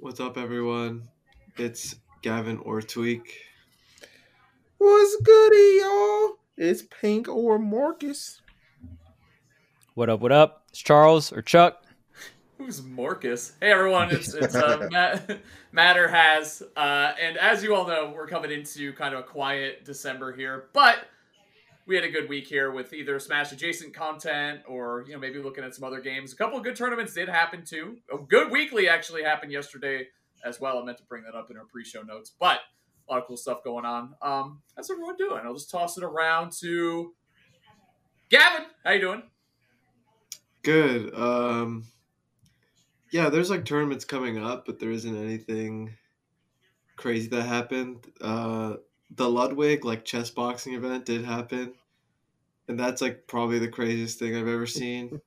What's up, everyone? It's Gavin or Tweek. What's goody, y'all? It's Pink or Marcus. What up? What up? It's Charles or Chuck. Who's Marcus? Hey everyone, it's it's uh, Matt, Matter has, uh, and as you all know, we're coming into kind of a quiet December here, but we had a good week here with either Smash adjacent content or you know maybe looking at some other games. A couple of good tournaments did happen too. A good weekly actually happened yesterday as well. I meant to bring that up in our pre-show notes, but a lot of cool stuff going on. Um, how's everyone doing? I'll just toss it around to Gavin. How you doing? Good. Um, yeah, there's like tournaments coming up, but there isn't anything crazy that happened. Uh, the Ludwig like chess boxing event did happen, and that's like probably the craziest thing I've ever seen.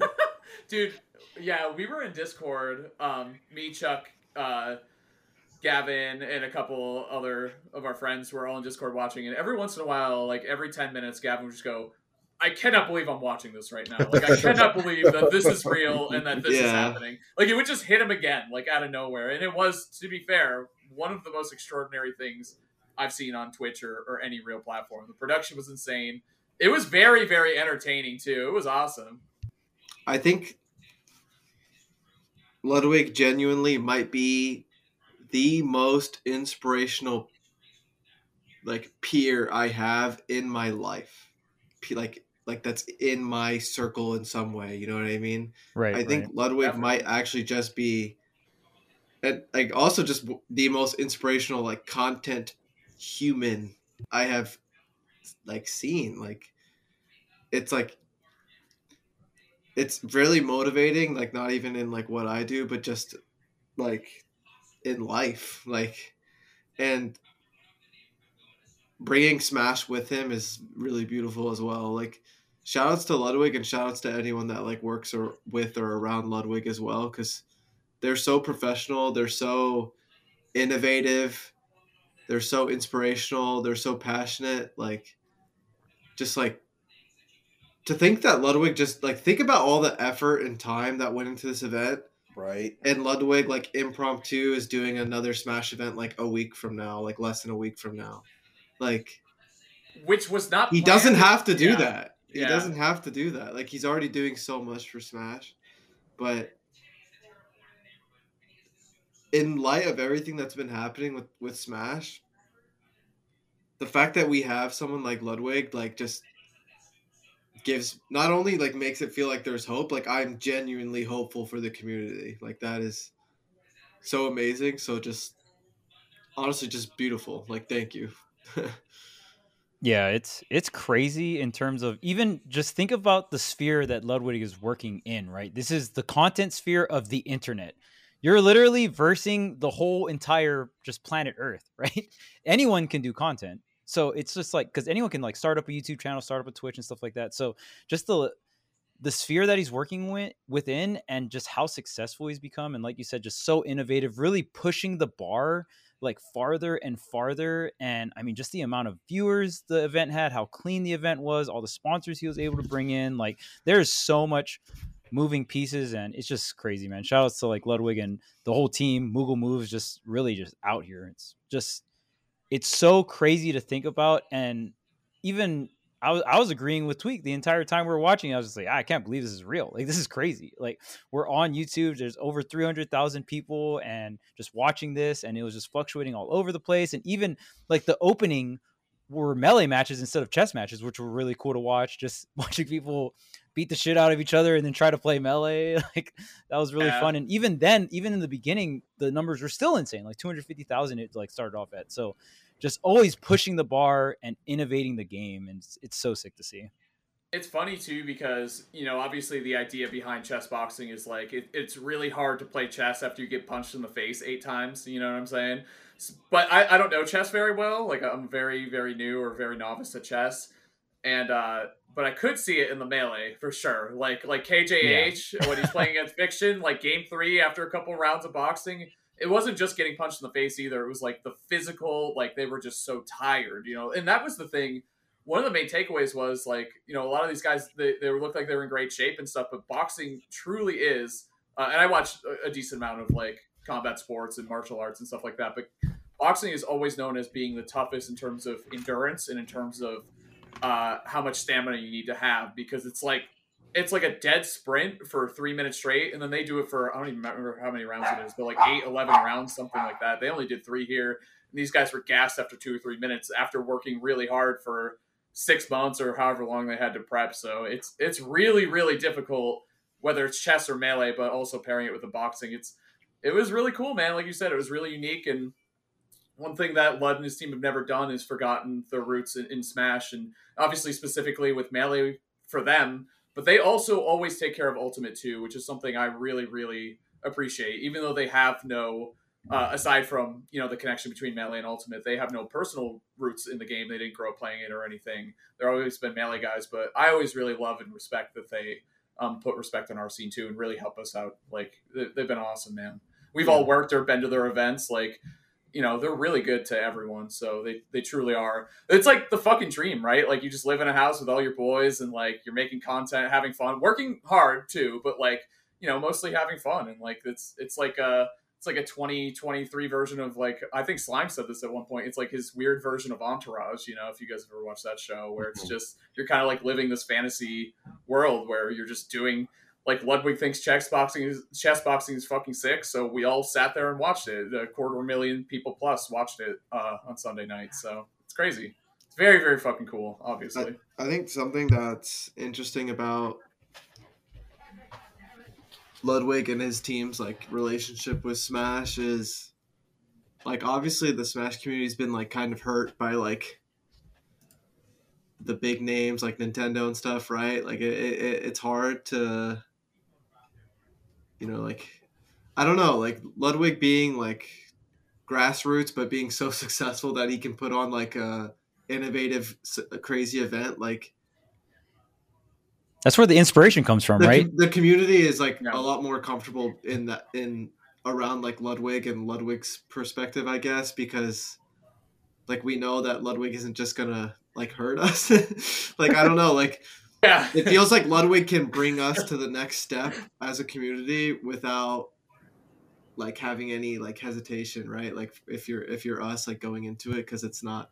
Dude, yeah, we were in Discord. Um, me, Chuck, uh, Gavin, and a couple other of our friends were all in Discord watching. And every once in a while, like every ten minutes, Gavin would just go, "I cannot believe I'm watching this right now. Like I cannot believe that this is real and that this is happening." Like it would just hit him again, like out of nowhere. And it was, to be fair, one of the most extraordinary things I've seen on Twitch or, or any real platform. The production was insane. It was very, very entertaining too. It was awesome. I think Ludwig genuinely might be the most inspirational like peer I have in my life. Like like that's in my circle in some way, you know what I mean? Right. I think right. Ludwig Definitely. might actually just be and like also just the most inspirational like content human I have like seen like it's like it's really motivating like not even in like what I do but just like in life like and bringing smash with him is really beautiful as well like shout outs to ludwig and shout outs to anyone that like works or with or around ludwig as well because they're so professional they're so innovative they're so inspirational they're so passionate like just like to think that ludwig just like think about all the effort and time that went into this event Right. and ludwig like impromptu is doing another smash event like a week from now like less than a week from now like Which was not. he planned. doesn't have to do Yeah. that. He Yeah. doesn't have to do that. Like he's already doing so much for Smash. But in light of everything that's been happening with with Smash, the fact that we have someone like Ludwig like just gives not only like makes it feel like there's hope, like I'm genuinely hopeful for the community. Like that is so amazing. So just honestly just beautiful. Like thank you. Yeah, it's it's crazy in terms of even just think about the sphere that Ludwig is working in, right? This is the content sphere of the internet. You're literally versing the whole entire just planet Earth, right? Anyone can do content. So it's just like because anyone can like start up a YouTube channel, start up a Twitch and stuff like that. So just the the sphere that he's working with within and just how successful he's become and like you said just so innovative really pushing the bar like farther and farther and i mean just the amount of viewers the event had how clean the event was all the sponsors he was able to bring in like there's so much moving pieces and it's just crazy man shout outs to like ludwig and the whole team Mogul Moves just really just out here it's just it's so crazy to think about and even I was, I was agreeing with Tweek the entire time we were watching. I was just like, ah, I can't believe this is real. Like, this is crazy. Like, we're on YouTube. There's over 300,000 people and just watching this, and it was just fluctuating all over the place. And even like the opening were melee matches instead of chess matches, which were really cool to watch. Just watching people beat the shit out of each other and then try to play melee. Like, that was really Yeah. fun. And even then, even in the beginning, the numbers were still insane. Like 250,000 it like started off at. So, just always pushing the bar and innovating the game and it's, it's so sick to see It's funny too because you know obviously the idea behind chess boxing is like it, it's really hard to play chess after you get punched in the face eight times. You know what I'm saying? But I, I don't know chess very well. Like I'm very very new or very novice at chess, and uh, but I could see it in the melee for sure. Like like KJH when he's playing against Fiction, like game three after a couple rounds of boxing. It wasn't just getting punched in the face either. It was like the physical, like they were just so tired, you know. And that was the thing one of the main takeaways was like you know a lot of these guys they, they looked like they were in great shape and stuff but boxing truly is uh, and i watched a, a decent amount of like combat sports and martial arts and stuff like that. But boxing is always known as being the toughest in terms of endurance and in terms of uh, how much stamina you need to have because it's like it's like a dead sprint for three minutes straight and then they do it for i don't even remember how many rounds it is but like eight, eleven rounds something like that. They only did three here and these guys were gassed after two or three minutes after working really hard for six months or however long they had to prep. So it's it's really really difficult whether it's chess or melee but also pairing it with the boxing. It's it was really cool man. Like you said it was really unique and one thing that Lud and his team have never done is forgotten their roots in, in Smash, and obviously specifically with Melee for them. But they also always take care of Ultimate too, which is something I really, really appreciate. Even though they have no, uh, aside from you know the connection between Melee and Ultimate, they have no personal roots in the game. They didn't grow up playing it or anything. They're always been Melee guys, but I always really love and respect that they um, put respect on our scene too and really help us out. Like they, they've been awesome, man. We've all worked or been to their events, like you know they're really good to everyone so they they truly are. It's like the fucking dream right? Like you just live in a house with all your boys and like you're making content having fun working hard too but like you know mostly having fun and like it's it's like a it's like a 2023 version of like i think slime said this at one point it's like his weird version of entourage you know if you guys have ever watched that show where it's mm-hmm. just you're kind of like living this fantasy world where you're just doing like Ludwig thinks chess boxing is chess boxing is fucking sick, so we all sat there and watched it. A quarter million people plus watched it uh, on Sunday night. So it's crazy. It's very very fucking cool. Obviously, I think something that's interesting about Ludwig and his team's like relationship with Smash is like obviously the Smash community's been like kind of hurt by like the big names like Nintendo and stuff, right? Like it, it it's hard to you know like I don't know, like Ludwig being like grassroots but being so successful that he can put on like a innovative a crazy event like That's where the inspiration comes from, the, right? the community is like Yeah. a lot more comfortable in that in around like Ludwig and Ludwig's perspective, I guess, because like we know that Ludwig isn't just gonna like hurt us. like I don't know, like yeah. it feels like Ludwig can bring us to the next step as a community without like having any like hesitation, right? Like if you're if you're us like going into it because it's not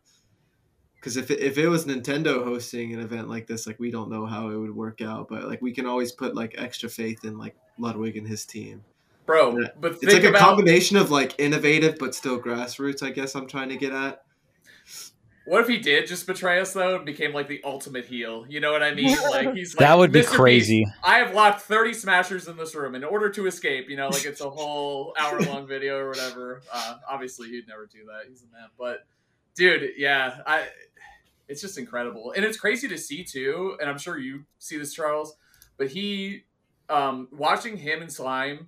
because if it, if it was Nintendo hosting an event like this, like we don't know how it would work out, but like we can always put like extra faith in like Ludwig and his team. bro. But It's like a combination of like innovative but still grassroots. I guess I'm trying to get at. What if he did just betray us though and became like the ultimate heel. You know what I mean? Like he's like, that would be "Mr. Beast, crazy. I have locked 30 smashers in this room in order to escape. You know, like it's a whole hour long video or whatever. Uh, obviously, he'd never do that. He's a man. But, dude, yeah, I. It's just incredible, and it's crazy to see too. And I'm sure you see this, Charles. But he, um, watching him and Slime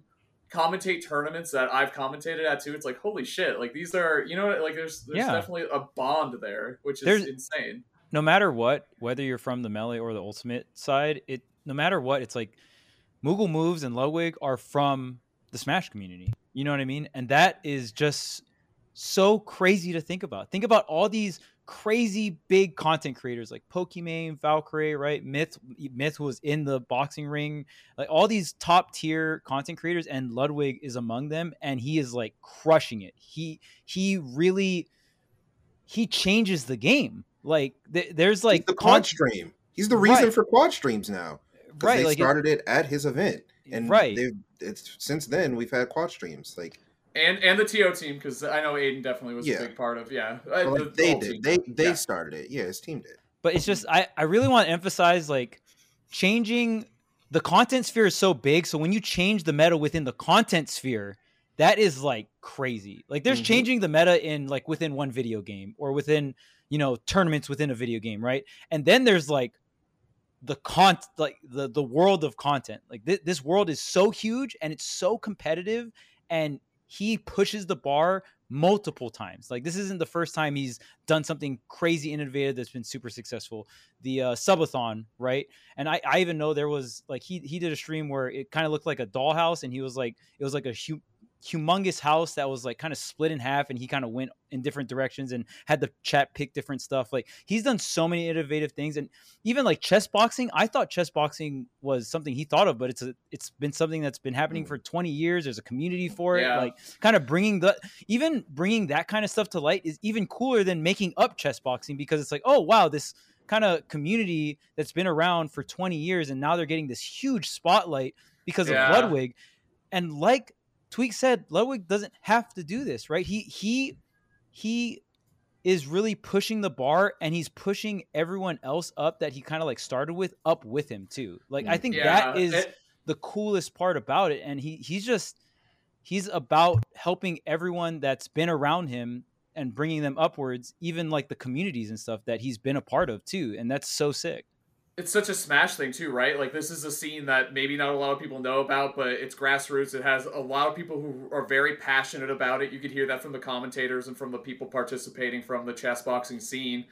commentate tournaments that I've commentated at too. It's like holy shit! Like these are, you know, like there's there's Yeah. definitely a bond there, which is There's- insane. no matter what, whether you're from the melee or the ultimate side, it no matter what, it's like Mogul Moves and Ludwig are from the Smash community. You know what I mean? And that is just so crazy to think about. Think about all these crazy big content creators like Pokimane, Valkyrae, right? Myth Myth was in the boxing ring. Like all these top tier content creators and Ludwig is among them and he is like crushing it. He he really he changes the game. Like th- there's like He's the quad stream. He's the reason Right. for quad streams now. right they like it- started it, at his event, and right they've it's since then we've had quad streams. Like, And and the TO team because I know Aiden definitely was Yeah. a big part of yeah. well, the- like, the they did. team. They they Yeah. started it. Yeah, his team did. but it's just I, I really want to emphasize like changing the content sphere is so big so when you change the meta within the content sphere that is like crazy like there's Mhm. changing the meta in like within one video game or within you know tournaments within a video game right and then there's like the con like the the world of content like thi- this world is so huge and it's so competitive and he pushes the bar multiple times. Like this isn't the first time he's done something crazy innovative that's been super successful. The uh, subathon right? And I, I even know there was like he he did a stream where it kind of looked like a dollhouse and he was like it was like a hu- humongous house that was like kind of split in half and he kind of went in different directions and had the chat pick different stuff like he's done so many innovative things and even like chess boxing i thought chess boxing was something he thought of but it's a it's been something that's been happening Mm. for 20 years there's a community for it Yeah. like kind of bringing the even bringing that kind of stuff to light is even cooler than making up chess boxing because it's like oh wow this kind of community that's been around for 20 years and now they're getting this huge spotlight because Yeah. of Ludwig and like Tweek said Ludwig doesn't have to do this right? He he he is really pushing the bar and he's pushing everyone else up that he kind of like started with up with him too. Like I mm, think that is it- the coolest part about it. And he he's just he's about helping everyone that's been around him and bringing them upwards even like the communities and stuff that he's been a part of too. And that's so sick it's such a smash thing too, right? Like this is a scene that maybe not a lot of people know about, but it's grassroots. It has a lot of people who are very passionate about it. You could hear that from the commentators and from the people participating from the chess boxing scene.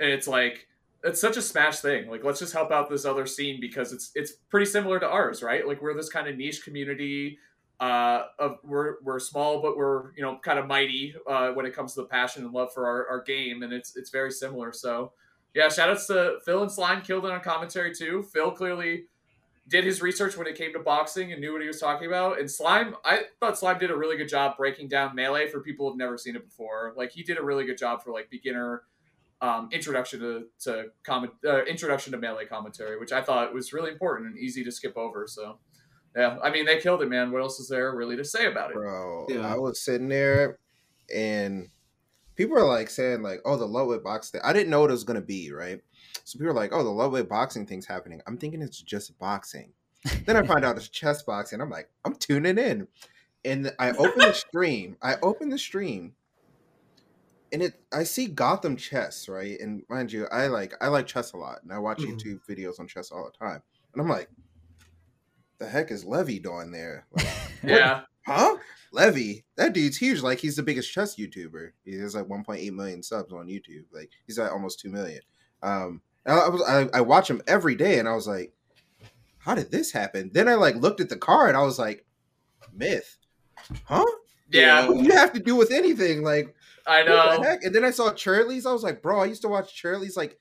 And it's like it's such a smash thing. Like let's just help out this other scene because it's it's pretty similar to ours, right? Like we're this kind of niche community. Uh, of we're we're small, but we're you know kind of mighty uh, when it comes to the passion and love for our, our game, and it's it's very similar. So yeah, shout outs to Phil and Slime killed it on commentary too. Phil clearly did his research when it came to boxing and knew what he was talking about. And Slime, I thought Slime did a really good job breaking down melee for people who've never seen it before. Like he did a really good job for like beginner um, introduction to to comment uh, introduction to melee commentary, which I thought was really important and easy to skip over. So yeah, I mean they killed it, man. What else is there really to say about it? Bro, Yeah. I was sitting there and people are like saying like, "Oh, the Ludwig boxing." I didn't know what it was gonna be, right? So people are like, "Oh, the Ludwig boxing thing's happening." I'm thinking it's just boxing. then I find out it's chess boxing. I'm like, I'm tuning in, and I open the stream. I open the stream, and it I see Gotham chess, right? And mind you, I like I like chess a lot, and I watch Mhm. YouTube videos on chess all the time. And I'm like, the heck is Levy doing there? Like, Yeah, huh? Levy, that dude's huge. Like he's the biggest chess YouTuber. He has like 1.8 million subs on YouTube. Like he's at almost two million. Um, and I was I, I watch him every day, and I was like, how did this happen? Then I like looked at the card. I was like, myth, huh? yeah, What do you have to do with anything? Like I what the know. heck? And then I saw Charlie's. I was like, bro, I used to watch Charlie's like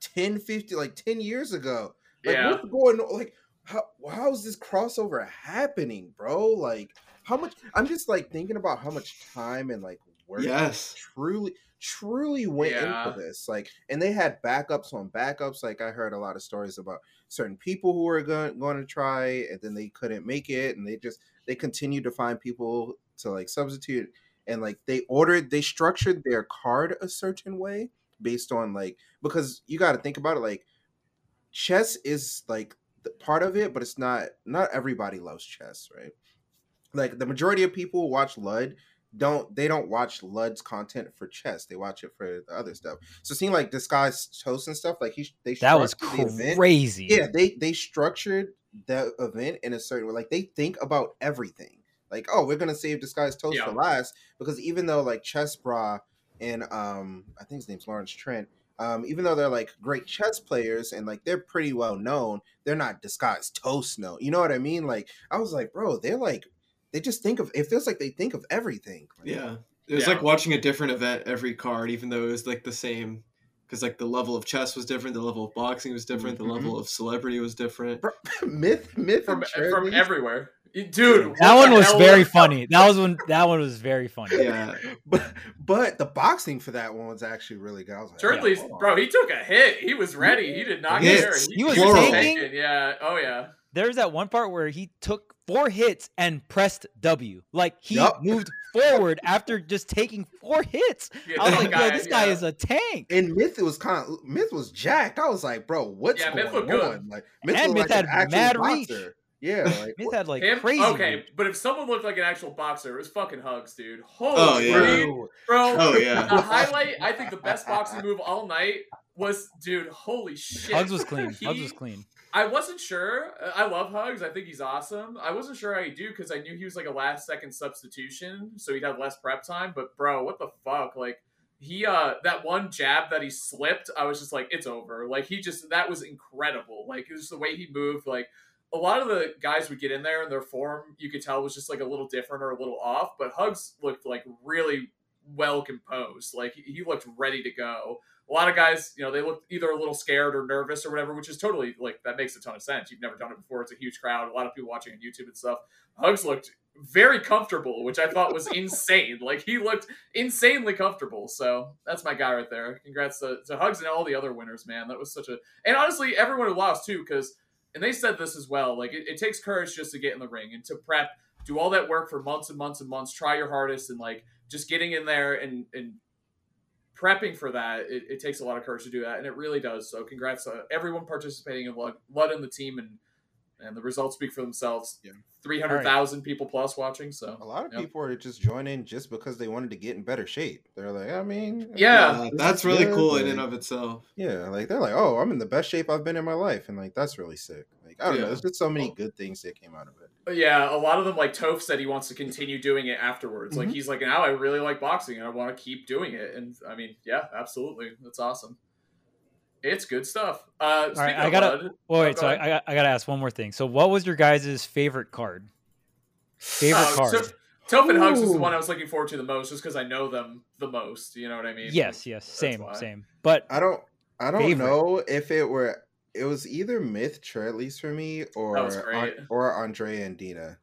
10, 50, like 10 years ago. Like, Yeah. what's going on? Like, how how is this crossover happening, bro? Like, how much? I'm just like thinking about how much time and like work Yes. truly, truly went Yeah. into this. Like, and they had backups on backups. Like, I heard a lot of stories about certain people who were going going to try, and then they couldn't make it, and they just they continued to find people to like substitute, and like they ordered, they structured their card a certain way based on like because you got to think about it like chess is like the part of it but it's not not everybody loves chess right like the majority of people who watch lud don't they don't watch lud's content for chess they watch it for the other stuff. So seeing like disguised toast and stuff like he they that was structured the event- crazy. Yeah they they structured the event in a certain way like they think about everything. Like oh we're gonna save disguised toast Yeah. for last because even though like ChessBrah and um i think his name's lawrence trent um even though they're like great chess players and like they're pretty well known they're not disguised toast known you know what i mean? Like i was like bro they're like they just think of it feels like they think of everything Like, Yeah. It was Yeah. like watching a different event every card, even though it was like the same. Because like the level of chess was different, the level of boxing was different, the mm-hmm. level of celebrity was different. myth myth From from everywhere, dude. that one was hell very funny that was when that one was very funny Yeah. but but the boxing for that one was actually really good i was like Turtley's, hold on. bro, he took a hit. He was ready. He did not Hits. care. He was taking- Yeah. Oh yeah. there's that one part where he took four hits and pressed W. Like he Yup. moved forward after just taking four hits. Yeah, I was that like, yo, this guy yeah. is a tank. And Myth was kind of Myth was jacked. I was like, bro, what's Yeah, Myth going looked good. on? Like Myth And Myth like had actual mad reach. Yeah, like Myth had like Him? crazy. okay, reach. but if someone looked like an actual boxer, it was fucking Hugs, dude. Oh, Holy Oh, yeah. shit, bro, bro. Oh The yeah. highlight, I think the best boxing move all night was, dude. Holy shit. Hugs was clean. He- Hugs was clean. I wasn't sure. Uh, I love Hugs. I think he's awesome. I wasn't sure how he'd do because I knew he was like a last second substitution, so he'd have less prep time. But bro, what the fuck? Like he uh that one jab that he slipped, I was just like, it's over. Like he just that was incredible. Like it was the way he moved. Like a lot of the guys would get in there and their form you could tell was just like a little different or a little off, but Hugs looked like really well composed. Like he he looked ready to go. A lot of guys, you know, they looked either a little scared or nervous or whatever, which is totally like that makes a ton of sense. You've never done it before. It's a huge crowd, a lot of people watching on YouTube and stuff. Hugs looked very comfortable, which I thought was insane. Like he looked insanely comfortable. So that's my guy right there. Congrats to, to Hugs and all the other winners, man. That was such a and honestly, everyone who lost too, because and they said this as well. Like it, it takes courage just to get in the ring and to prep, do all that work for months and months and months, try your hardest, and like just getting in there and and prepping for that. It, it takes a lot of courage to do that, and it really does. So congrats to everyone participating in Lud, Lud and the team and and the results speak for themselves. Yeah. Three hundred thousand people plus watching. So A lot of Yep. people are just joining just because they wanted to get in better shape. They're like, I mean, Yeah. Yeah, that's really good, cool in and of itself. Yeah, like they're like, oh, I'm in the best shape I've been in my life, and like that's really sick. Like I don't know, there's just so many good things that came out of it. But yeah, a lot of them like Toph said he wants to continue doing it afterwards. Like Mhm. he's like, now I really like boxing and I want to keep doing it. And I mean, yeah, absolutely, that's awesome. It's good stuff. Uh, speaking right, I gotta- Lud, Well, Oh, wait, go so I. I, got- I gotta ask one more thing. So, what was your guys' favorite card? Favorite Oh, card? so- Toph and Hugs is the one I was looking forward to the most, just because I know them the most. You know what I mean? yes, yes, same, same. But I don't, I don't Favorite. know if it were. It was either Myth Treadleys for me or That was great. An- or Andre and Dina.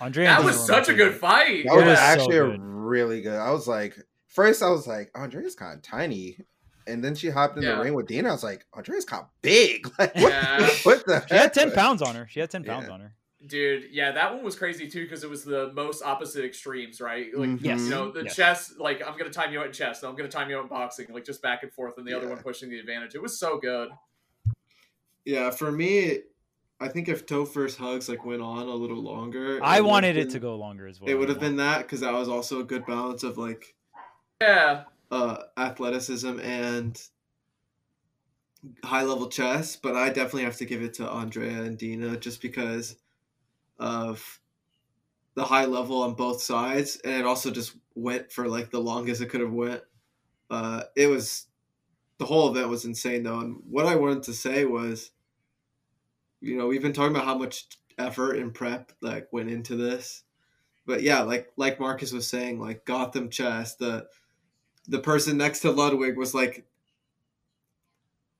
Andre, That and was Dina were such a good favorite. fight. That was It was so actually a good. really good. I was like, first I was like, Andrea's kind of tiny, and then she hopped in Yeah. the ring with Dina. I was like, Andrea's kind of big. Like, what, Yeah. what the? She had ten pounds on her. She had ten pounds Yeah. on her. Dude, yeah, that one was crazy too because it was the most opposite extremes, right? Like, Mhm. Yes. you know, the Yes. chess, like, I'm going to time you out in chess, and I'm going to time you out in boxing, like, just back and forth, and the other one pushing the advantage. It was so good. Yeah, for me, I think if Topher's hugs like went on a little longer, I would've wanted it to go longer as well. It would have been that because that was also a good balance of like Yeah. uh athleticism and high level chess. But I definitely have to give it to Andrea and Dina just because of the high level on both sides, and it also just went for like the longest it could have went. Uh, it was the whole event was insane though, and what I wanted to say was, you know, we've been talking about how much effort and prep like went into this, but yeah, like like Marcus was saying, like Gotham Chess, the the person next to Ludwig was like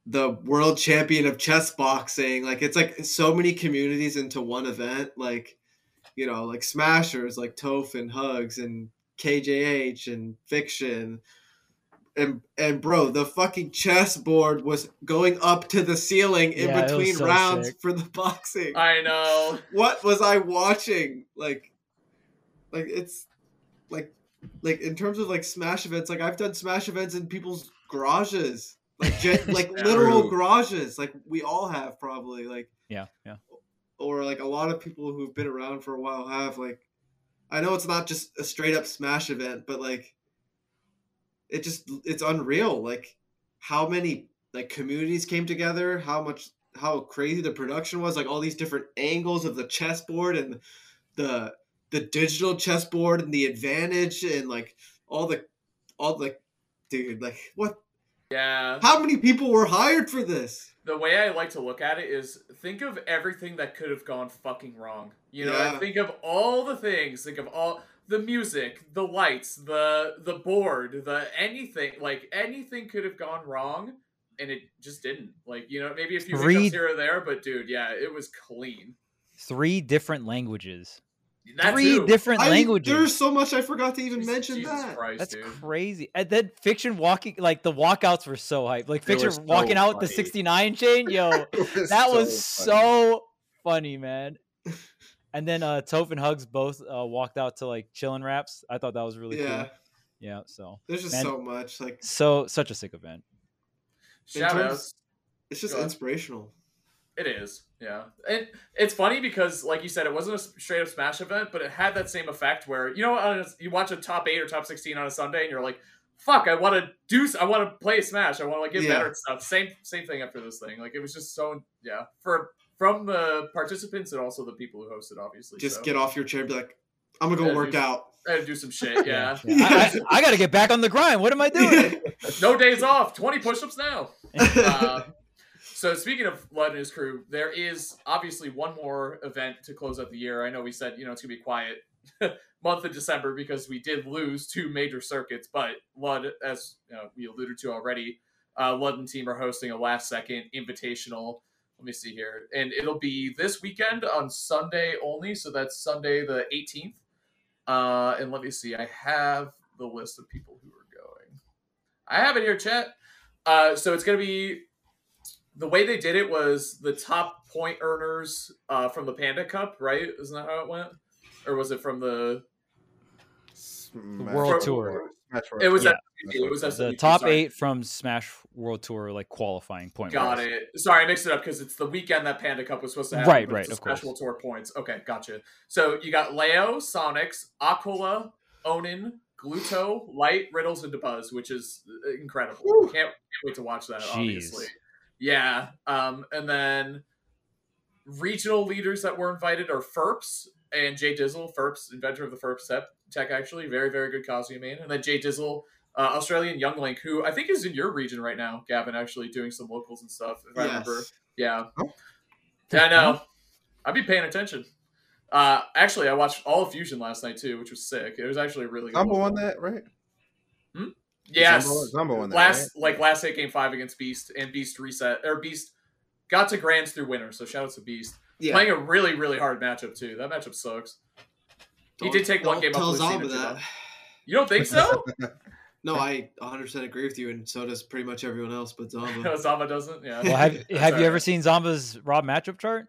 the world champion of chess boxing. Like it's like so many communities into one event. Like you know, like Smashers, like Toph and Hugs and KJH and Fiction. And and bro, the fucking chessboard was going up to the ceiling in Yeah, between so rounds sick. for the boxing. I know. what was I watching? Like, like it's like like in terms of like smash events. Like I've done smash events in people's garages, like gen- like literal garages. Like we all have probably like Yeah, yeah. or like a lot of people who've been around for a while have like I know it's not just a straight up smash event, but like it just it's unreal like how many like communities came together, how much how crazy the production was, like all these different angles of the chessboard and the the digital chessboard and the advantage and like all the all the dude like what Yeah. how many people were hired for this? the way I like to look at it is think of everything that could have gone fucking wrong. You know, Yeah. think of all the things. Think of all the music, the lights, the the board, the anything. Like anything could have gone wrong, and it just didn't. Like you know, maybe a few Three- hiccups here or there, but dude, yeah, it was clean. Three different languages. That Three too. different I, languages. there's so much I forgot to even Jesus- mention Jesus that. Christ, That's dude. crazy. And then fiction walking, like the walkouts were so hype. Like fiction so walking out with the 69 chain, yo, It that was funny. so funny, man. And then uh Toph and Hugs both uh, walked out to like chilling raps. I thought that was really yeah, cool. Yeah, so there's just Man. so much. Like so such a sick event. in Shout terms- outs. it's just inspirational. It is, yeah. And it's funny because, like you said, it wasn't a straight up Smash event, but it had that same effect where you know on a, you watch a top eight or top sixteen on a Sunday, and you're like, "Fuck, I want to do, I want to play Smash, I want to like get Yeah. better at stuff." Same, same thing after this thing. Like it was just so, yeah, for from the participants and also the people who hosted, obviously. Just so. get off your chair and be like, I'm gonna go Yeah, work dude. out. I had to do some shit. Yeah, Yeah, I, I, I got to get back on the grind. What am I doing? no days off. Twenty push-ups now. Uh, so speaking of Lud and his Crew, there is obviously one more event to close out the year. I know we said you know it's gonna be quiet month of December because we did lose two major circuits, but Lud, as you know, we alluded to already, uh, Lud and team are hosting a last second invitational. Let me see here, and it'll be this weekend on Sunday only. So that's Sunday the 18th. Uh, and let me see, I have the list of people who are going. I have it here, chat. Uh, so it's gonna be the way they did it was the top point earners uh, from the Panda Cup, right? Isn't that how it went? Or was it from the? Smash World World Tour. Smash World It was Tour. SWT, it was the SWT, top sorry. eight from Smash World Tour like qualifying point. Got wise. it. Sorry, I mixed it up because it's the weekend that Panda Cup was supposed to happen. Right, right, it's the of course. Special tour points. Okay, gotcha. So you got Leo, Sonix, acola, Onin, Gluto, Light, Riddles, and Dabuz, which is uh, incredible. Can't, can't wait to watch that. Jeez. Obviously, yeah. Um, and then regional leaders that were invited are Ferps and Jay Dizzle. Ferps, inventor of the Ferps tech, tech actually, very very good Kazuya main. And then Jay Dizzle, uh, Australian Young Link, who I think is in your region right now, Gavin, actually doing some locals and stuff. If I remember, yeah, Oh. yeah, I know. I'd be paying attention. Uh, actually, I watched all of Fusion last night too, which was sick. It was actually really good. One. won that, right? Yes, Zomba, Zomba won that. last right? like last hit game five against Beast and Beast reset or Beast got to grands through winner. So shout out to Beast Yeah. playing a really really hard matchup too. That matchup sucks. He did take one Don't game tell up. Zomba Lucina, that. You don't think so? No, I 100% agree with you, and so does pretty much everyone else but Zomba. Zomba doesn't. Yeah. Well, have That's have you ever seen Zomba's raw matchup chart?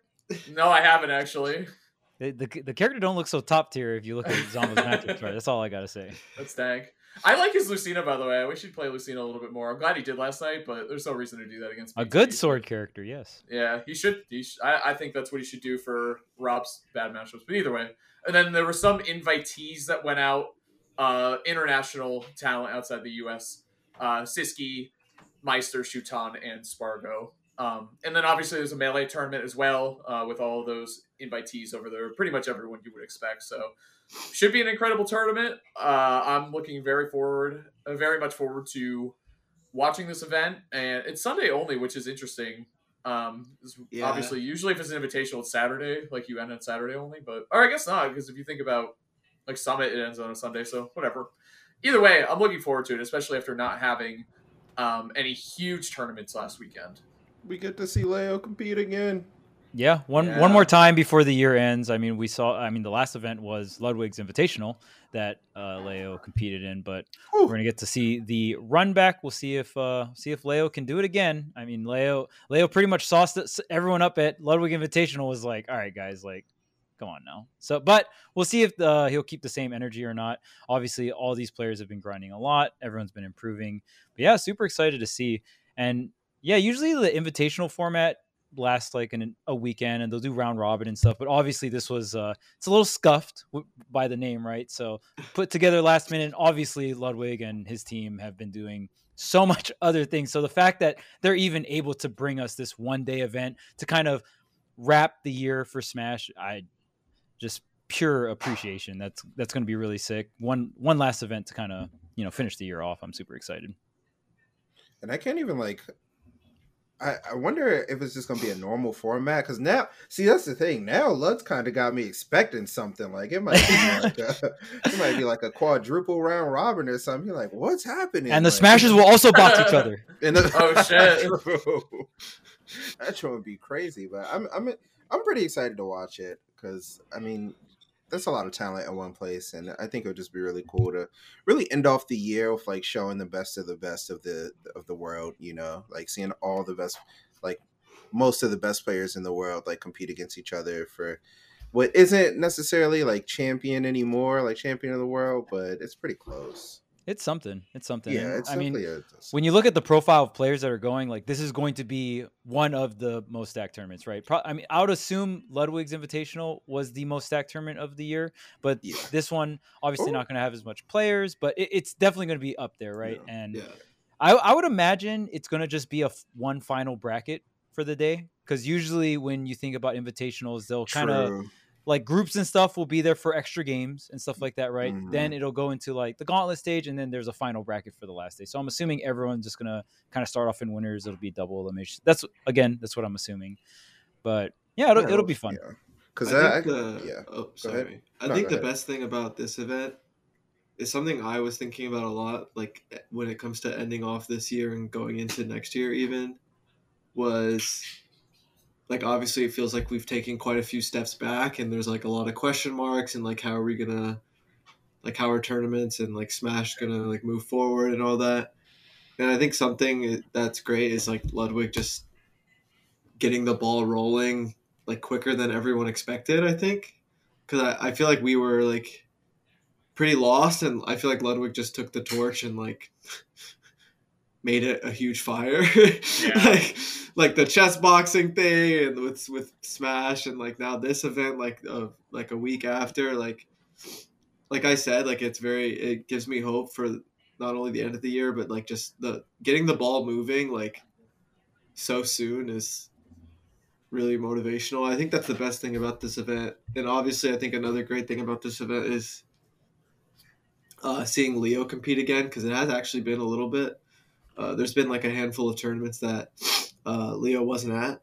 No, I haven't actually. The, the, the character don't look so top tier if you look at Zomba's matchup chart. That's all I gotta say. That's dank. I like his Lucina by the way. I wish he'd play Lucina a little bit more. I'm glad he did last night, but there's no reason to do that against A good sword character, yes. Yeah, he should. He sh- I, I think that's what he should do for Rob's bad matchups. But either way, and then there were some invitees that went out, uh, international talent outside the U.S. Uh, Sisqui, Meister, Shuton, and Sparg0. Um, and then obviously there's a melee tournament as well uh, with all of those invitees over there. Pretty much everyone you would expect. So should be an incredible tournament. Uh, I'm looking very forward, uh, very much forward to watching this event, and it's Sunday only, which is interesting. Um, it's Yeah. obviously, usually if it's an invitational, it's Saturday, like you end on Saturday only, but or I guess not, because if you think about like Summit, it ends on a Sunday, so whatever. Either way, I'm looking forward to it, especially after not having um, any huge tournaments last weekend. we get to see Leo compete again. Yeah, one Yeah. one more time before the year ends. I mean, we saw. I mean, the last event was Ludwig's Invitational that uh, Leo competed in, but Whew. we're gonna get to see the run back. We'll see if uh, see if Leo can do it again. I mean, Leo Leo pretty much sauced everyone up at Ludwig Invitational. Was like, all right, guys, like, come on now. So, but we'll see if uh, he'll keep the same energy or not. Obviously, all these players have been grinding a lot. Everyone's been improving. But yeah, super excited to see. And yeah, usually the invitational format lasts like an, a weekend and they'll do round robin and stuff. But obviously, this was uh, it's a little scuffed w- by the name, right? So put together last minute. Obviously, Ludwig and his team have been doing so much other things. So the fact that they're even able to bring us this one day event to kind of wrap the year for Smash, I just pure appreciation. That's that's going to be really sick. One one last event to kind of you know finish the year off. I'm super excited. And I can't even like. I, I wonder if it's just gonna be a normal format because now, see, that's the thing. Now, Lud's kind of got me expecting something like it might be like a, it might be like a quadruple round robin or something. You're like, what's happening? And the Like- Smashers will also box each other. The- Oh, shit. True. that show would be crazy, but I'm I'm I'm pretty excited to watch it because I mean, there's a lot of talent in one place, and I think it would just be really cool to really end off the year with like showing the best of the best of the of the world. You know, like seeing all the best, like most of the best players in the world, like compete against each other for what isn't necessarily like champion anymore, like champion of the world, but it's pretty close. It's something. It's something. Yeah, it's I mean, a- when you look at the profile of players that are going, like this is going to be one of the most stacked tournaments, right? Pro- I mean, I would assume Ludwig's Invitational was the most stacked tournament of the year, but Yeah. this one obviously Ooh. not going to have as much players, but it, it's definitely going to be up there, right? Yeah. And Yeah. I, I would imagine it's going to just be a f- one final bracket for the day because usually when you think about invitationals, they'll kind of. Like groups and stuff will be there for extra games and stuff like that, right? Mhm. Then it'll go into like the gauntlet stage, and then there's a final bracket for the last day. So I'm assuming everyone's just gonna kind of start off in winners. It'll be double elimination. That's again, that's what I'm assuming. But yeah, it'll, it'll be fun. Because I I, think the, yeah. Oh, sorry. I No, think the ahead. best thing about this event is something I was thinking about a lot, like when it comes to ending off this year and going into next year, even was like obviously it feels like we've taken quite a few steps back, and there's like a lot of question marks, and like how are we gonna, like how are tournaments and like Smash gonna like move forward and all that. And I think something that's great is like Ludwig just getting the ball rolling like quicker than everyone expected. I think because I, I feel like we were like pretty lost, and I feel like Ludwig just took the torch and like made it a huge fire. like like the chess boxing thing and with with Smash and like now this event like uh, like a week after like like I said like it's very it gives me hope for not only the end of the year but like just the getting the ball moving like so soon is really motivational. I think that's the best thing about this event. And obviously I think another great thing about this event is uh, seeing Leo compete again because it has actually been a little bit. Uh, there's been like a handful of tournaments that uh, Leo wasn't at,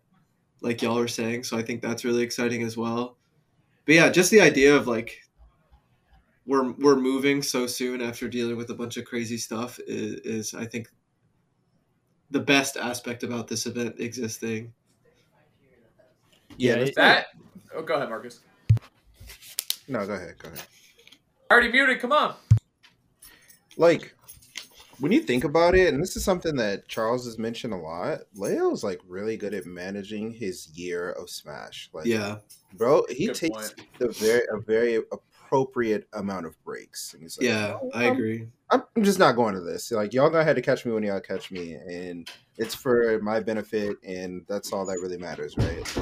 like y'all were saying. So I think that's really exciting as well. But yeah, just the idea of like we're we're moving so soon after dealing with a bunch of crazy stuff is, is I think the best aspect about this event existing. Yeah, that's That. Oh, go ahead, Marcus. No, go ahead. Go ahead. Already muted. Come on. Like when you think about it, and this is something that Charles has mentioned a lot. Leo's like really good at managing his year of Smash. Like, Yeah, bro, he Good takes point. the very a very appropriate amount of breaks. And he's like, yeah, "Oh, I I'm- agree. I'm I'm just not going to this. Like y'all gonna have to catch me when y'all catch me, and it's for my benefit, and that's all that really matters, right?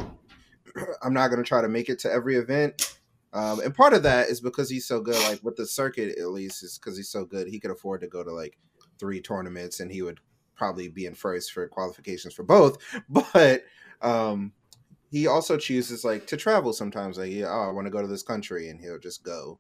I'm not gonna try to make it to every event, um, and part of that is because he's so good. Like with the circuit, at least, is because he's so good. He could afford to go to like three tournaments, and he would probably be in first for qualifications for both. But um, he also chooses like to travel sometimes. Like, yeah, oh, I want to go to this country, and he'll just go,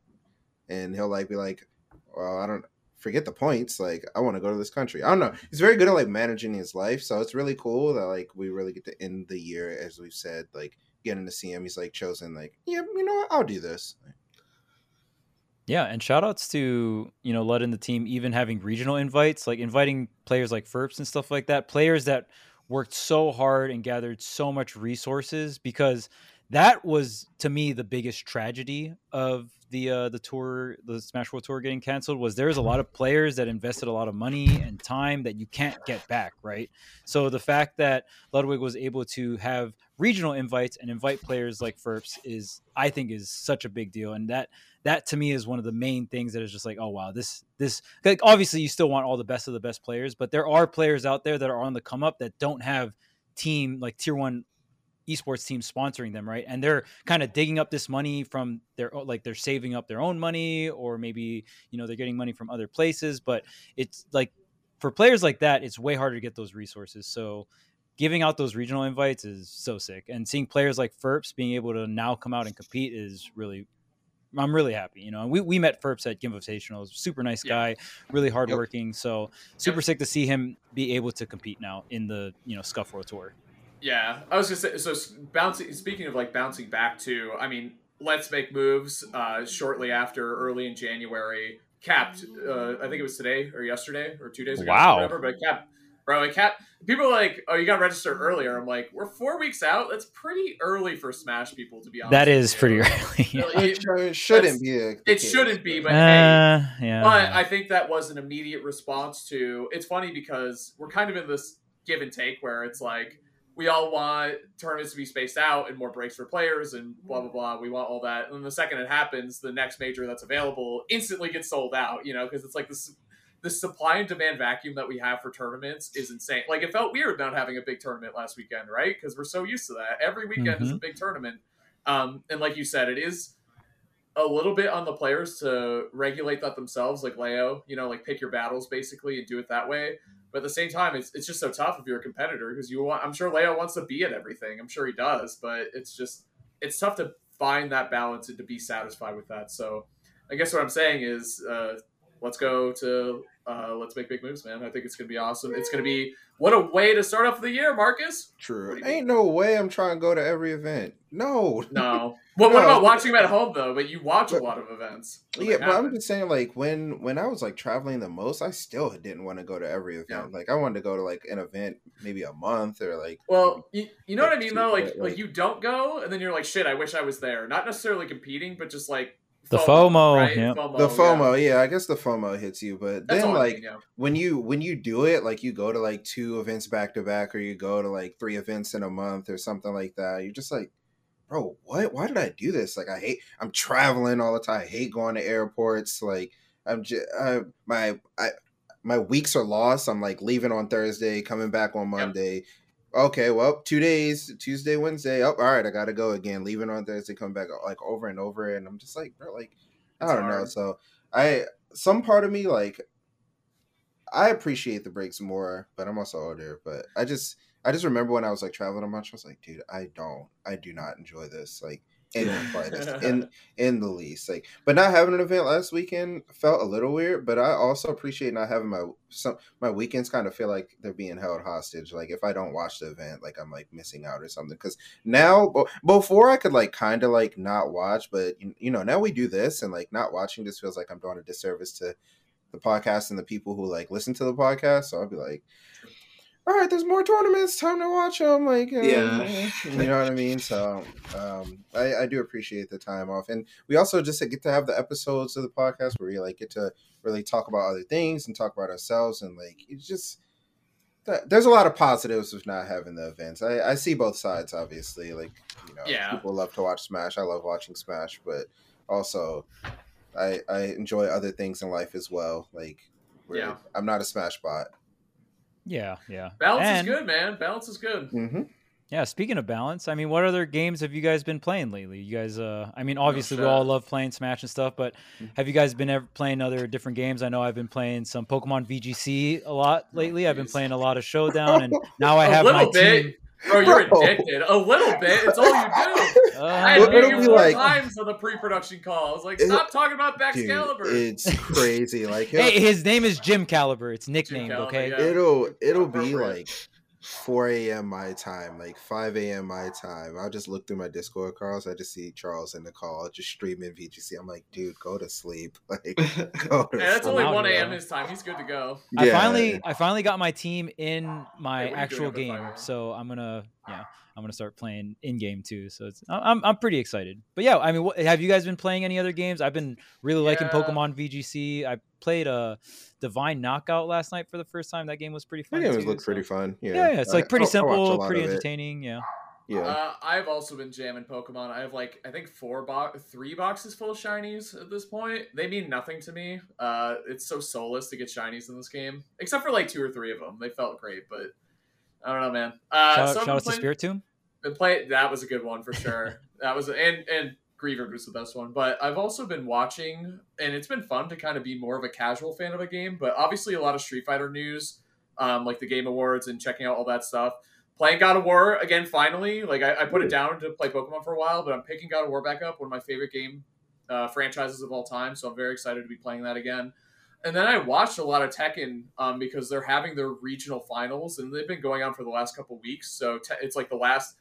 and he'll like be like, well, I don't forget the points. Like, I want to go to this country. I don't know. He's very good at like managing his life, so it's really cool that like we really get to end the year, as we've said, like getting to see him. He's like chosen, like, yeah, you know what, I'll do this. Yeah, and shout outs to, you know, Lud and the team even having regional invites, like inviting players like Ferps and stuff like that, players that worked so hard and gathered so much resources because that was to me the biggest tragedy of the uh the tour the Smash World Tour getting canceled was there's a lot of players that invested a lot of money and time that you can't get back, right? So the fact that Ludwig was able to have regional invites and invite players like Ferps is I think is such a big deal and that that to me is one of the main things that is just like oh wow this this like obviously you still want all the best of the best players but there are players out there that are on the come up that don't have team like tier one esports teams sponsoring them right and they're kind of digging up this money from their like they're saving up their own money or maybe you know they're getting money from other places but it's like for players like that it's way harder to get those resources so giving out those regional invites is so sick and seeing players like Ferps being able to now come out and compete is really I'm really happy, you know. And we, we met Ferps at Gimvitationals, super nice Yeah. guy, really hardworking. So super Yep. sick to see him be able to compete now in the you know Scuff World Tour. Yeah, I was just say, so bouncing. Speaking of like bouncing back to, I mean, let's make moves. Uh, shortly after, early in January, capped. Uh, I think it was today or yesterday or two days ago. Wow. whatever. But cap, bro, it cap. People are like, oh, you got registered earlier. I'm like, we're four weeks out. That's pretty early for Smash people to be honest. That with is you. pretty early. yeah. Really, It shouldn't be. A, It shouldn't be, but hey, Uh, yeah. but I think that was an immediate response to. It's funny because we're kind of in this give and take where it's like we all want tournaments to be spaced out and more breaks for players and blah blah blah. We want all that, and then the second it happens, the next major that's available instantly gets sold out. You know, because it's like this. The supply and demand vacuum that we have for tournaments is insane. Like it felt weird not having a big tournament last weekend, right? Because we're so used to that. Every weekend is a big tournament, um, and like you said, it is a little bit on the players to regulate that themselves, like Leo, you know, like pick your battles basically and do it that way. But at the same time, it's, it's just so tough if you're a competitor because you want. I'm sure Leo wants to be at everything. I'm sure he does, but it's just it's tough to find that balance and to be satisfied with that. So, I guess what I'm saying is, uh, let's go to uh, let's make big moves, man. I think it's gonna be awesome. It's gonna be what a way to start off the year, Marcus. True. What do you Ain't no way I'm trying to go to every event. No. No. Well, what No. about watching them at home though? But you watch a lot of events. Yeah, they but I'm just saying, like when when I was like traveling the most, I still didn't want to go to every event. Yeah. Like I wanted to go to like an event maybe a month or like Well, you, you know what I Like, mean though. Like, like- like you don't go, and then you're like, "Shit, I wish I was there." Not necessarily competing, but just like The FOMO, right? yeah. FOMO, the. FOMO. Yeah. I guess the FOMO hits you, but That's then all I like mean, yeah. when you when you do it, like you go to like two events back to back, or you go to like three events in a month or something like that. You're just like, bro, what? Why did I do this? Like I hate. I'm traveling all the time. I hate going to airports. Like I'm just I, my I my weeks are lost. I'm like leaving on Thursday, coming back on Monday. Okay, well, two days, Tuesday, Wednesday. Oh, all right, I gotta go again. Leaving on Thursday, coming back like over and over, and I'm just like, bro, like I don't know. So I some part of me like I appreciate the breaks more, but I'm also older. But I just I just remember when I was like traveling a bunch, I was like, dude, I don't, I do not enjoy this. Like in the slightest, in in the least. Like, but not having an event last weekend felt a little weird. But I also appreciate not having my some my weekends. Kind of feel like they're being held hostage. Like if I don't watch the event, like I'm like missing out or something. Because now, before I could like kind of like not watch, but you- you know now we do this and like not watching just feels like I'm doing a disservice to the podcast and the people who like listen to the podcast. So I'll be like. All right, there's more tournaments. Time to watch them. Like, uh, Yeah. you know what I mean. So, um, I, I do appreciate the time off, and we also just get to have the episodes of the podcast where we like get to really talk about other things and talk about ourselves, and like it's just there's a lot of positives with not having the events. I, I see both sides, obviously. Like, you know, Yeah. people love to watch Smash. I love watching Smash, but also I I enjoy other things in life as well. Like, where Yeah. I'm not a Smash bot. Yeah, yeah. Balance And- is good, man. Balance is good. hmm Yeah, speaking of balance, I mean, what other games have you guys been playing lately? You guys, uh, I mean, obviously we all love playing Smash and stuff, but have you guys been ever playing other different games? I know I've been playing some Pokemon VGC a lot lately. I've been playing a lot of Showdown, and now I have my little bit. team. Bro, you're Bro. addicted. A little bit. It's all you do. Uh, I had What to it'll mute be you four like- times on the pre-production call. I was like, It- "Stop talking about Dude, Excalibur." it's crazy. Like, hey, his name is Jim Caliber. It's nicknamed, Caliber, okay? yeah. it'll it'll be like 4 a.m. my time, like 5 a.m. my time. I'll just look through my Discord calls. I just see Charles in the call, just streaming VGC. I'm like, dude, go to sleep. Like, go to Yeah, that's sleep. only one a.m. his time. He's good to go. I finally, I finally got my team in my what are you doing actual game, so I'm gonna, yeah, I'm gonna start playing in game too. So it's, I- I'm, I'm pretty excited. But yeah, I mean, what, have you guys been playing any other games? I've been really liking Yeah. Pokemon VGC. I played a Divine Knockout last night for the first time. That game was pretty fun. That game too, looked so- pretty fun. Yeah, Yeah, yeah, it's like pretty I- I watched a simple, pretty of it. entertaining. Yeah. Yeah, Uh, I've also been jamming Pokemon. I have like I think four bo- three boxes full of shinies at this point. They mean nothing to me. Uh, it's so soulless to get shinies in this game, except for like two or three of them. They felt great, but I don't know, man. Uh, shout so out, shout been out to Spiritomb. Been play that was a good one for sure. that was and and Griever was the best one. But I've also been watching, and it's been fun to kind of be more of a casual fan of a game. But obviously, a lot of Street Fighter news, um, like the Game Awards and checking out all that stuff. Playing God of War again, finally. Like I, I put it down to play Pokemon for a while, but I'm picking God of War back up. One of my favorite game uh, franchises of all time. So I'm very excited to be playing that again. And then I watched a lot of Tekken um, because they're having their regional finals, and they've been going on for the last couple weeks. So te- it's like the last.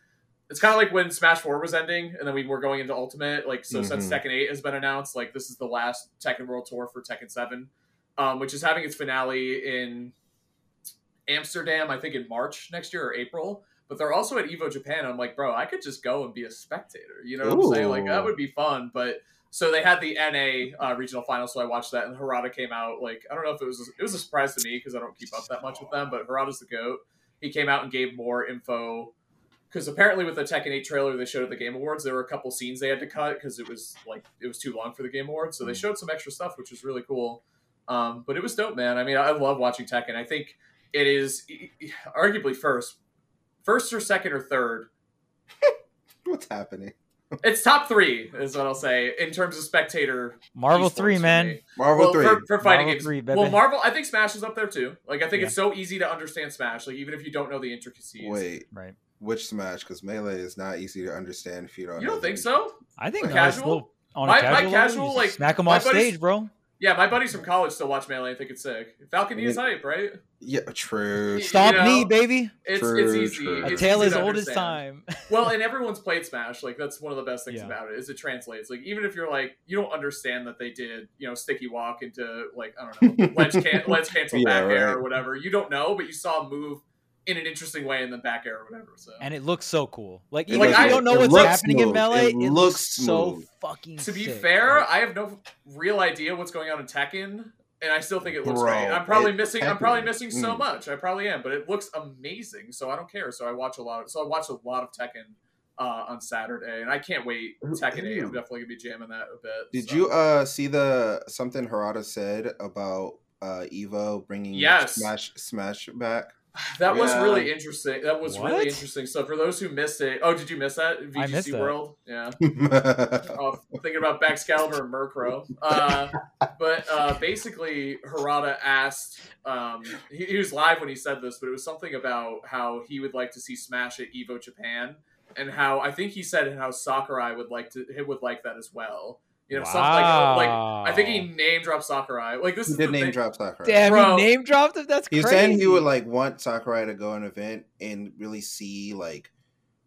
It's kind of like when Smash Four was ending, and then we were going into Ultimate. Like so, since Mhm. Tekken Eight has been announced, like this is the last Tekken World Tour for Tekken Seven, um, which is having its finale in Amsterdam, I think in March next year or April. But they're also at Evo Japan. I'm like, bro, I could just go and be a spectator. You know what I'm saying? Like that would be fun. But so they had the NA uh, regional final, so I watched that, and Harada came out. Like I don't know if it was it was a surprise to me because I don't keep up that much with them, but Harada's the goat. He came out and gave more info because apparently with the Tekken 8 trailer they showed at the Game Awards, there were a couple scenes they had to cut because it was like it was too long for the Game Awards. So they showed some extra stuff, which was really cool. Um, but it was dope, man. I mean, I love watching Tekken. I think it is arguably first, first or second or third what's happening? it's top three, is what I'll say in terms of spectator. Marvel Three, man. Marvel Well, Three. for, for fighting Marvel games. 3, well. Marvel, I think Smash is up there too. Like, I think Yeah. it's so easy to understand Smash. Like, even if you don't know the intricacies. Wait, Right. Which Smash? Because Melee is not easy to understand if you don't. You don't think so? I think Like casual? still on My- a my casual, level, casual, you just like, smack them my off stage, bro. Yeah, my buddies from college still watch Melee and think it's sick. Falcon I mean- is hype, right? Yeah, true. You Stomp know, knee, baby. It's True, it's easy. true. A tale easy as old as time. Well, and everyone's played Smash. Like that's one of the best things Yeah. about it is it translates. Like even if you're like you don't understand that they did you know sticky walk into like I don't know ledge can ledge cancel Yeah, back air or whatever. You don't know, but you saw a move in an interesting way and then back air or whatever. So and it looks so cool. Like It even if looks- you don't know what's looks happening in melee, It it, looks looks so fucking. to be sick, fair, right? I have no real idea what's going on in Tekken. And I still think it looks Bro, great. I'm probably it- missing. I'm probably missing so mm. much. I probably am, but it looks amazing. So I don't care. So I watch a lot. Of, so I watch a lot of Tekken uh, on Saturday, and I can't wait. Tekken Eight. I'm definitely gonna be jamming that a bit. Did so. you uh see the something Harada said about uh Evo bringing Yes. Smash Smash back? That was really interesting. That was What? really interesting. So for those who missed it, oh, did you miss that? VGC I missed that. World, yeah. Oh, thinking about Baxcalibur and Murkrow. Uh, but uh, basically, Harada asked. Um, he, he was live when he said this, but it was something about how he would like to see Smash at Evo Japan, and how I think he said how Sakurai would like to he would like that as well. You know, something like like I think he name dropped Sakurai. Like this he is did the name thing. drop Sakurai. Damn, Bro. he name dropped him. That's He crazy. said he would like want Sakurai to go an event and really see like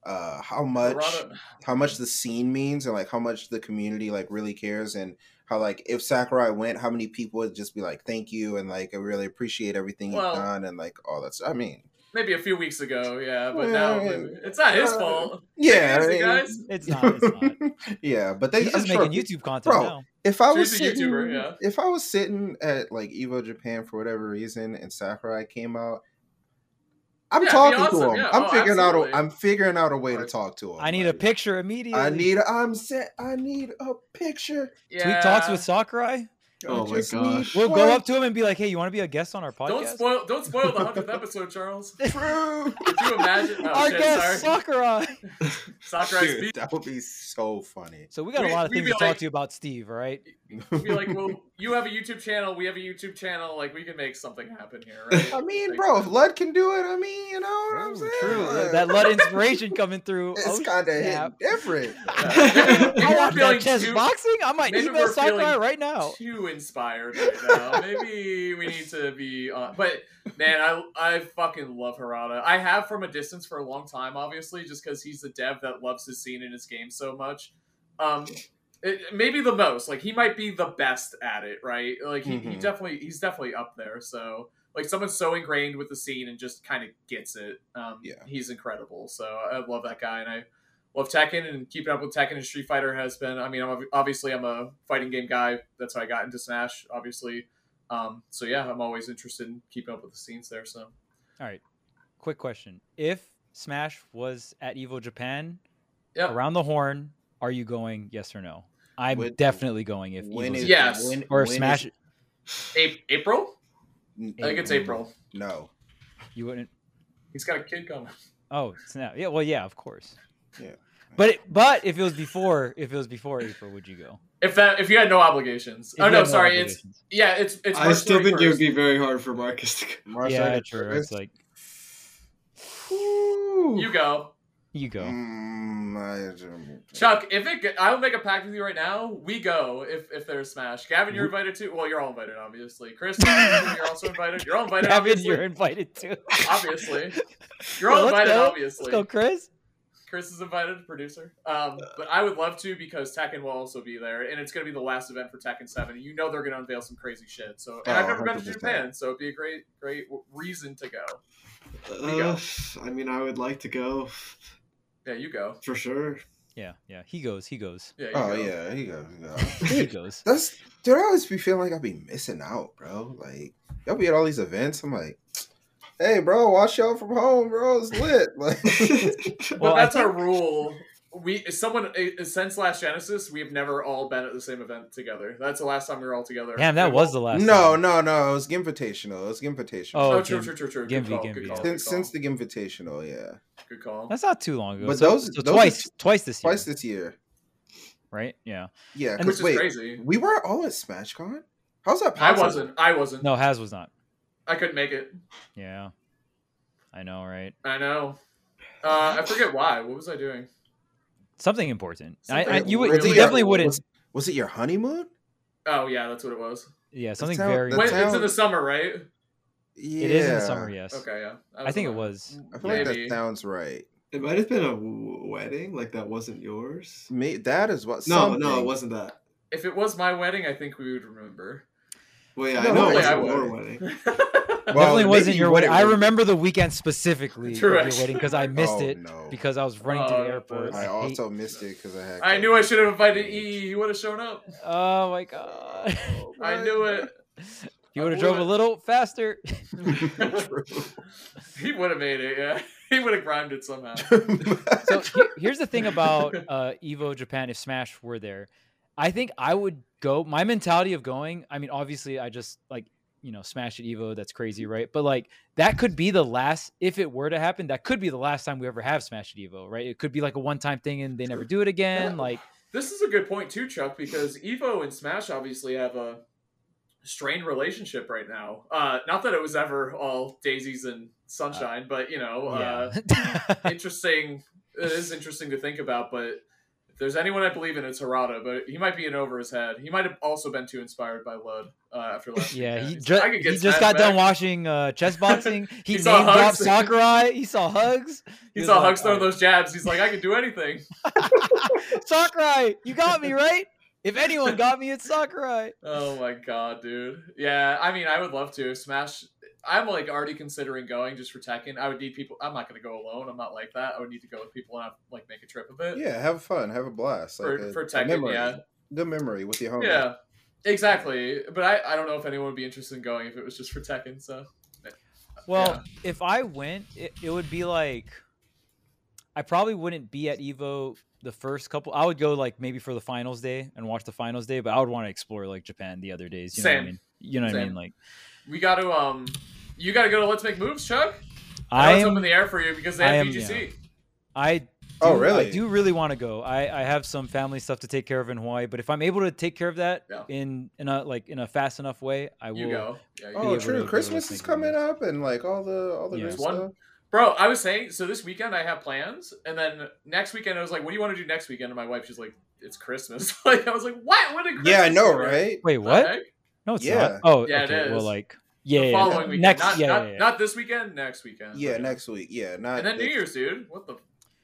uh how much Harada- how much the scene means and like how much the community like really cares and how like if Sakurai went, how many people would just be like, "Thank you," and like I really appreciate everything Well- you've done and like all that's. I mean, maybe a few weeks ago, yeah, but Yeah, now it's not his Uh, fault. yeah, Take I mean- guys. It's not. It's not. yeah, but they He's I'm just sure making YouTube content Bro, now. If I was She's sitting, YouTuber, yeah. if I was sitting at like Evo Japan for whatever reason and Sakurai came out, I'm Yeah, talking awesome, to him. yeah. I'm Oh, figuring out. absolutely. A, I'm figuring out a way to talk to him. I need a picture immediately. I need. I'm set. I need a picture. Yeah. Tweek talks with Sakurai. Oh my just gosh. need We'll go up to him and be like, "Hey, you want to be a guest on our podcast?" Don't spoil. Don't spoil the hundredth episode, Charles. True. Could you imagine? Oh, our shit, guest sorry. Sakurai. Sakurai's Dude, that would be so funny. So we got a lot of things be to talk to you about Steve. All right. Be like, well, you have a YouTube channel. We have a YouTube channel. Like, we can make something happen here, right? I mean, Like, bro, if Lud can do it, I mean, you know what I'm saying? True. Like, That Lud inspiration coming through. It's Oh, kind of snap. different. Yeah. Maybe I we're want feeling that chess too- boxing. I might maybe email we're Sakurai right now. Too inspired right now. Maybe we need to be on. But man, I I fucking love Harada. I have from a distance for a long time, obviously, just because he's the dev that loves his scene in his game so much. Um, it, maybe the most. Like he might be the best at it, right? Like he, he Mhm. definitely he's definitely up there. So like someone's so ingrained with the scene and just kind of gets it. Um, Yeah. he's incredible. So I love that guy, and I love Tekken and keeping up with Tekken and Street Fighter has been. I mean, I'm ob- obviously I'm a fighting game guy. That's how I got into Smash, obviously. Um, so yeah, I'm always interested in keeping up with the scenes there. So All right. Quick question: If Smash was at Evo Japan, yeah, around the horn, are you going? Yes or no? I'm When- definitely going. If When Evo's is Yes. when- or when is- Smash, A- April. I think it's mm, April. No. you wouldn't. He's got a kid coming. Oh snap! Yeah, well, yeah, of course. Yeah. But it, but if it was before, if it was before April, would you go? If that if you had no obligations. If oh you no, had sorry. It's yeah. It's it's. I March still think it would be very hard for Marcus to go. March yeah, 31st. true. It's like Whew. You go, you go. Mm, Chuck. If it, get- I'll make a pact with you right now. We go if if there's Smash. Gavin, you're invited too. Well, you're all invited, obviously. Chris, you're also invited. You're all invited. Gavin, obviously. you're invited too. obviously. You're Well, all let's invited, go. obviously. Let's go, Chris. Chris is invited, producer. Um, but I would love to because Tekken will also be there, and it's going to be the last event for Tekken Seven. You know they're going to unveil some crazy shit. So, and I've Oh, never been to Japan, so it'd be a great, great reason to go. Uh, I mean, I would like to go Yeah, you go. for sure. Yeah, yeah. He goes. He goes. Yeah. Oh go. yeah, he goes. He goes. He goes. That's dude. I always be feeling like I be missing out, bro. Like y'all be at all these events. I'm like, hey, bro, watch y'all from home, bro. It's lit. Like, But Well, I that's our rule. We someone eh, since last Genesis, we have never all been at the same event together. That's the last time we were all together. Damn, that was the last. no, time. no, no. It was Gimvitational. It was Gimvitational. Oh, Oh, true, Gim- true, true, true. Gimby, Good call. Gimby, Good call. since good call. since the Gimvitational, yeah, good call. That's not too long ago. But So- those- so those twice, t- twice this year, twice this year. right? Yeah. Yeah, And- Which because is wait, crazy. we weren't all at SmashCon. How's that I wasn't. I wasn't. No, Has was not. I couldn't make it. Yeah. I know, right? I know. Uh, I forget why. What was I doing? Something important. I, I, you would, really you definitely important. wouldn't. Was, was it your honeymoon? Oh yeah, that's what it was. Yeah, something sound- very. that Wait, sound- it's in the summer, right? Yeah. It is in the summer, yes. Okay, yeah. I think it was. I feel like that sounds right. It might have been a w- wedding, like that wasn't yours. Me, that is what. No, no, it wasn't that. If it was my wedding, I think we would remember. Well, yeah, No, I know it yeah, wasn't your would. wedding. Well, definitely wasn't your wedding. I remember the weekend specifically True, of your wedding because I missed Oh, it no. because I was running to Oh, the airport. I hate- also missed it because I had. I knew I should have invited E. He would have shown up. Oh my god! I knew it. you would have drove a little faster. He would have made it. Yeah, he would have grimed it somehow. so he- here's the thing about uh, Evo Japan. If Smash were there, I think I would go. My mentality of going. I mean, obviously, I just like you know Smash at Evo. That's crazy, right? But like that could be the last. If it were to happen, that could be the last time we ever have Smash at Evo, right? It could be like a one time thing and they never do it again. Like This is a good point too, Chuck, because Evo and Smash obviously have a strained relationship right now. Uh, not that it was ever all daisies and sunshine, but you know, uh, yeah. interesting. It is interesting to think about, but if there's anyone I believe in, it's Harada. But he might be in over his head. He might have also been too inspired by Lud uh, after last. Yeah, weekend. he, ju- like, he just got done watching uh, chess boxing. He, He saw Hugs. Sakurai. He saw hugs. He was saw like, Hugs throwing "Alright." those jabs. He's like, I can do anything. Sakurai, you got me right. If anyone got me, it's Sakurai. Oh my god, dude. Yeah, I mean, I would love to Smash. I'm like already considering going just for Tekken. I would need people. I'm not going to go alone. I'm not like that. I would need to go with people and have, like make a trip of it. yeah, have fun, have a blast. For- like a, for Tekken, memory. yeah. Good memory with your homie. Yeah, exactly. But I, I don't know if anyone would be interested in going if it was just for Tekken. So Well, if I went, it, it would be like I probably wouldn't be at Evo the first couple. I would go like maybe for the finals day and watch the finals day, but I would want to explore like Japan the other days. You know what I Same. mean? You know what I mean? Like we got to um, you got to go to Let's Make Moves, Chuck. I know I it's up in the air for you because they I have am, VGC. I do, Oh, really? I do really want to go. I, I have some family stuff to take care of in Hawaii, but if I'm able to take care of that Yeah. in in a like in a fast enough way, I will. You go. Yeah, you Oh, true. to Christmas is coming Moves. up, and like all the all the Yeah. good One- stuff. Bro, I was saying, so this weekend I have plans, and then next weekend I was like, "What do you want to do next weekend?" And my wife, she's like, "It's Christmas." like I was like, "What? When did Christmas?" Yeah, I know, right? Wait, The what? Heck? No, it's Yeah. not. Oh, Yeah, it okay. Well, like yeah, the yeah, weekend, next, not, yeah, not, yeah, yeah. not this weekend, next weekend. Yeah, But, next week. Yeah, not and then New Year's, dude. What the,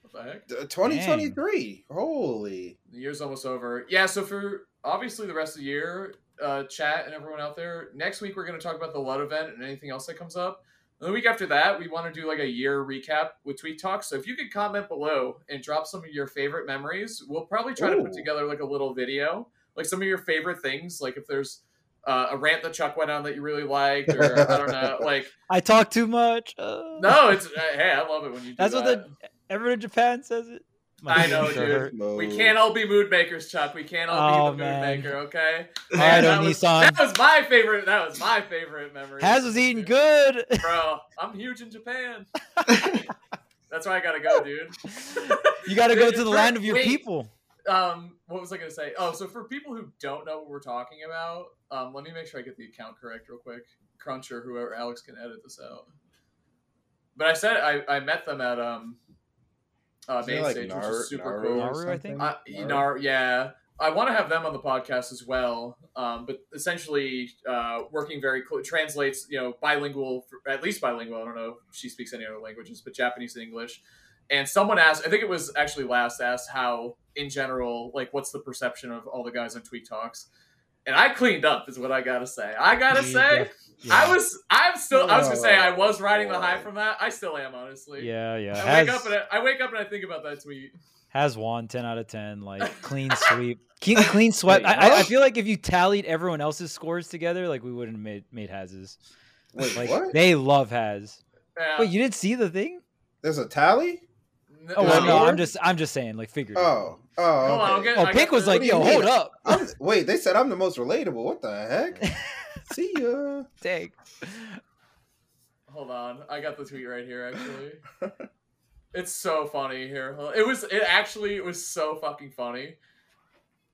what the heck? Uh, 2023. Holy. The year's almost over. Yeah, so for obviously the rest of the year, uh, chat and everyone out there, next week we're going to talk about the Lud event and anything else that comes up. And the week after that, we want to do like a year recap with Tweek Talk. So if you could comment below and drop some of your favorite memories, we'll probably try to put together like a little video, like some of your favorite things. Like if there's uh, a rant that Chuck went on that you really liked, or I don't know, like I talk too much. Uh, no, it's uh, hey, I love it when you do That's what the everyone in Japan says it. I know, dude. hurt. Mode. We can't all be mood makers, Chuck. We can't all Oh, be the mood man. maker, okay? All right, that, was, Onisan. that was my favorite. That was my favorite memory. Haz was eating good. bro. I'm huge in Japan. That's why I gotta go, dude. you got to go to the for- land of your wait. people. Um, what was I gonna say? Oh, so for people who don't know what we're talking about, um, let me make sure I get the account correct real quick. Crunch or whoever Alex can edit this out. But I said I, I met them at um uh Isn't main like stage, which is super Naru cool. Naru, I think? Uh, you know, yeah. I want to have them on the podcast as well. Um, but essentially, uh, working very cl- translates, you know, bilingual, for, at least bilingual. I don't know if she speaks any other languages, but Japanese and English. And someone asked, I think it was actually last asked how, in general, like, what's the perception of all the guys on Tweek Talks? And I cleaned up, is what I gotta say. I gotta You say, def- I was, I'm still, I was gonna say, I was riding the high from that. I still am, honestly. Yeah, yeah. I wake Has, up and I, I wake up and I think about that tweet. has one 10 out of 10, like clean sweep. Clean, clean sweep. I, I, I feel like if you tallied everyone else's scores together, like we wouldn't have made, made Haz's. Wait, Like what? they love Haz. Yeah. Wait, you didn't see the thing? There's a tally? N- Oh, well, no, I'm just, I'm just saying, like figuratively. Oh, oh, Hold okay. get- Oh, Pink was like, What do you yo, mean? hold up. I'm, wait, they said I'm the most relatable. What the heck? See ya. Dang. Hold on, I got the tweet right here. Actually, it's so funny here. It was. It actually it was so fucking funny.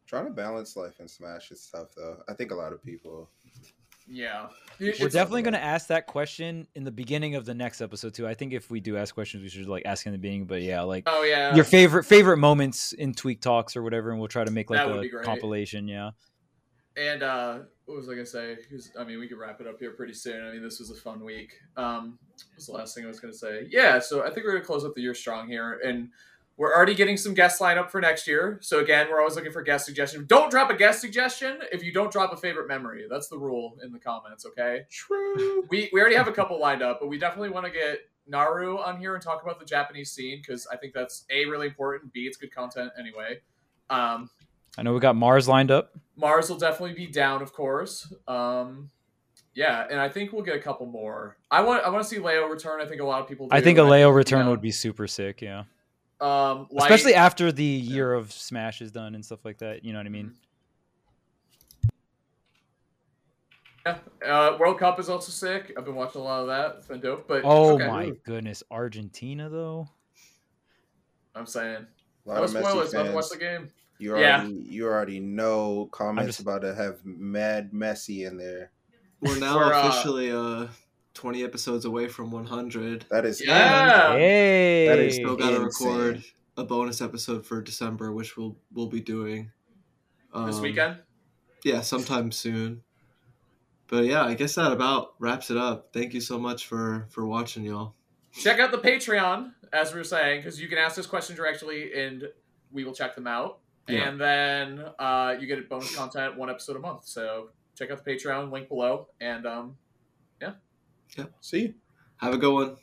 Trying to balance life and Smash is tough, though. I think a lot of people. Yeah. We're definitely going to ask that question in the beginning of the next episode too. I think if we do ask questions, we should like ask in the beginning. But yeah, like Oh yeah. your favorite favorite moments in Tweek Talks or whatever, and we'll try to make like That would be a compilation. Yeah. And uh, what was I gonna say? 'Cause, I mean, we could wrap it up here pretty soon. I mean, this was a fun week. Um, what was the last thing I was gonna say? Yeah, so I think we're gonna close up the year strong here, and we're already getting some guest lineup for next year. So again, we're always looking for guest suggestions. Don't drop a guest suggestion if you don't drop a favorite memory. That's the rule in the comments. Okay. True. We we already have a couple lined up, but we definitely want to get Naru on here and talk about the Japanese scene because I think that's a really important. B, it's good content anyway. Um, I know we got Mars lined up. Mars will definitely be down, of course. Um, yeah, and I think we'll get a couple more. I want I want to see Leo return. I think a lot of people. Do. I think a Leo return know, would be super sick. Yeah. Um, Light- Especially after the year of Smash is done and stuff like that. You know what I mean? Yeah, uh, World Cup is also sick. I've been watching a lot of that. It's been dope. But Oh okay. my goodness, Argentina though. I'm saying A lot no of Messi spoilers. About to watch the game. You Yeah. already you already know comments just- about to have mad Messi in there. We're now We're, uh, officially uh 20 episodes away from 100. That is Yeah. Hey. That is Still got to insane. record a bonus episode for December, which we'll we'll be doing This um, weekend. Yeah, sometime soon. But yeah, I guess that about wraps it up. Thank you so much for for watching, y'all. Check out the Patreon, as we were saying, because you can ask this question directly and we will check them out. Yeah. And then uh, you get bonus content, one episode a month. So check out the Patreon, link below. And um, See. you. Have a good one.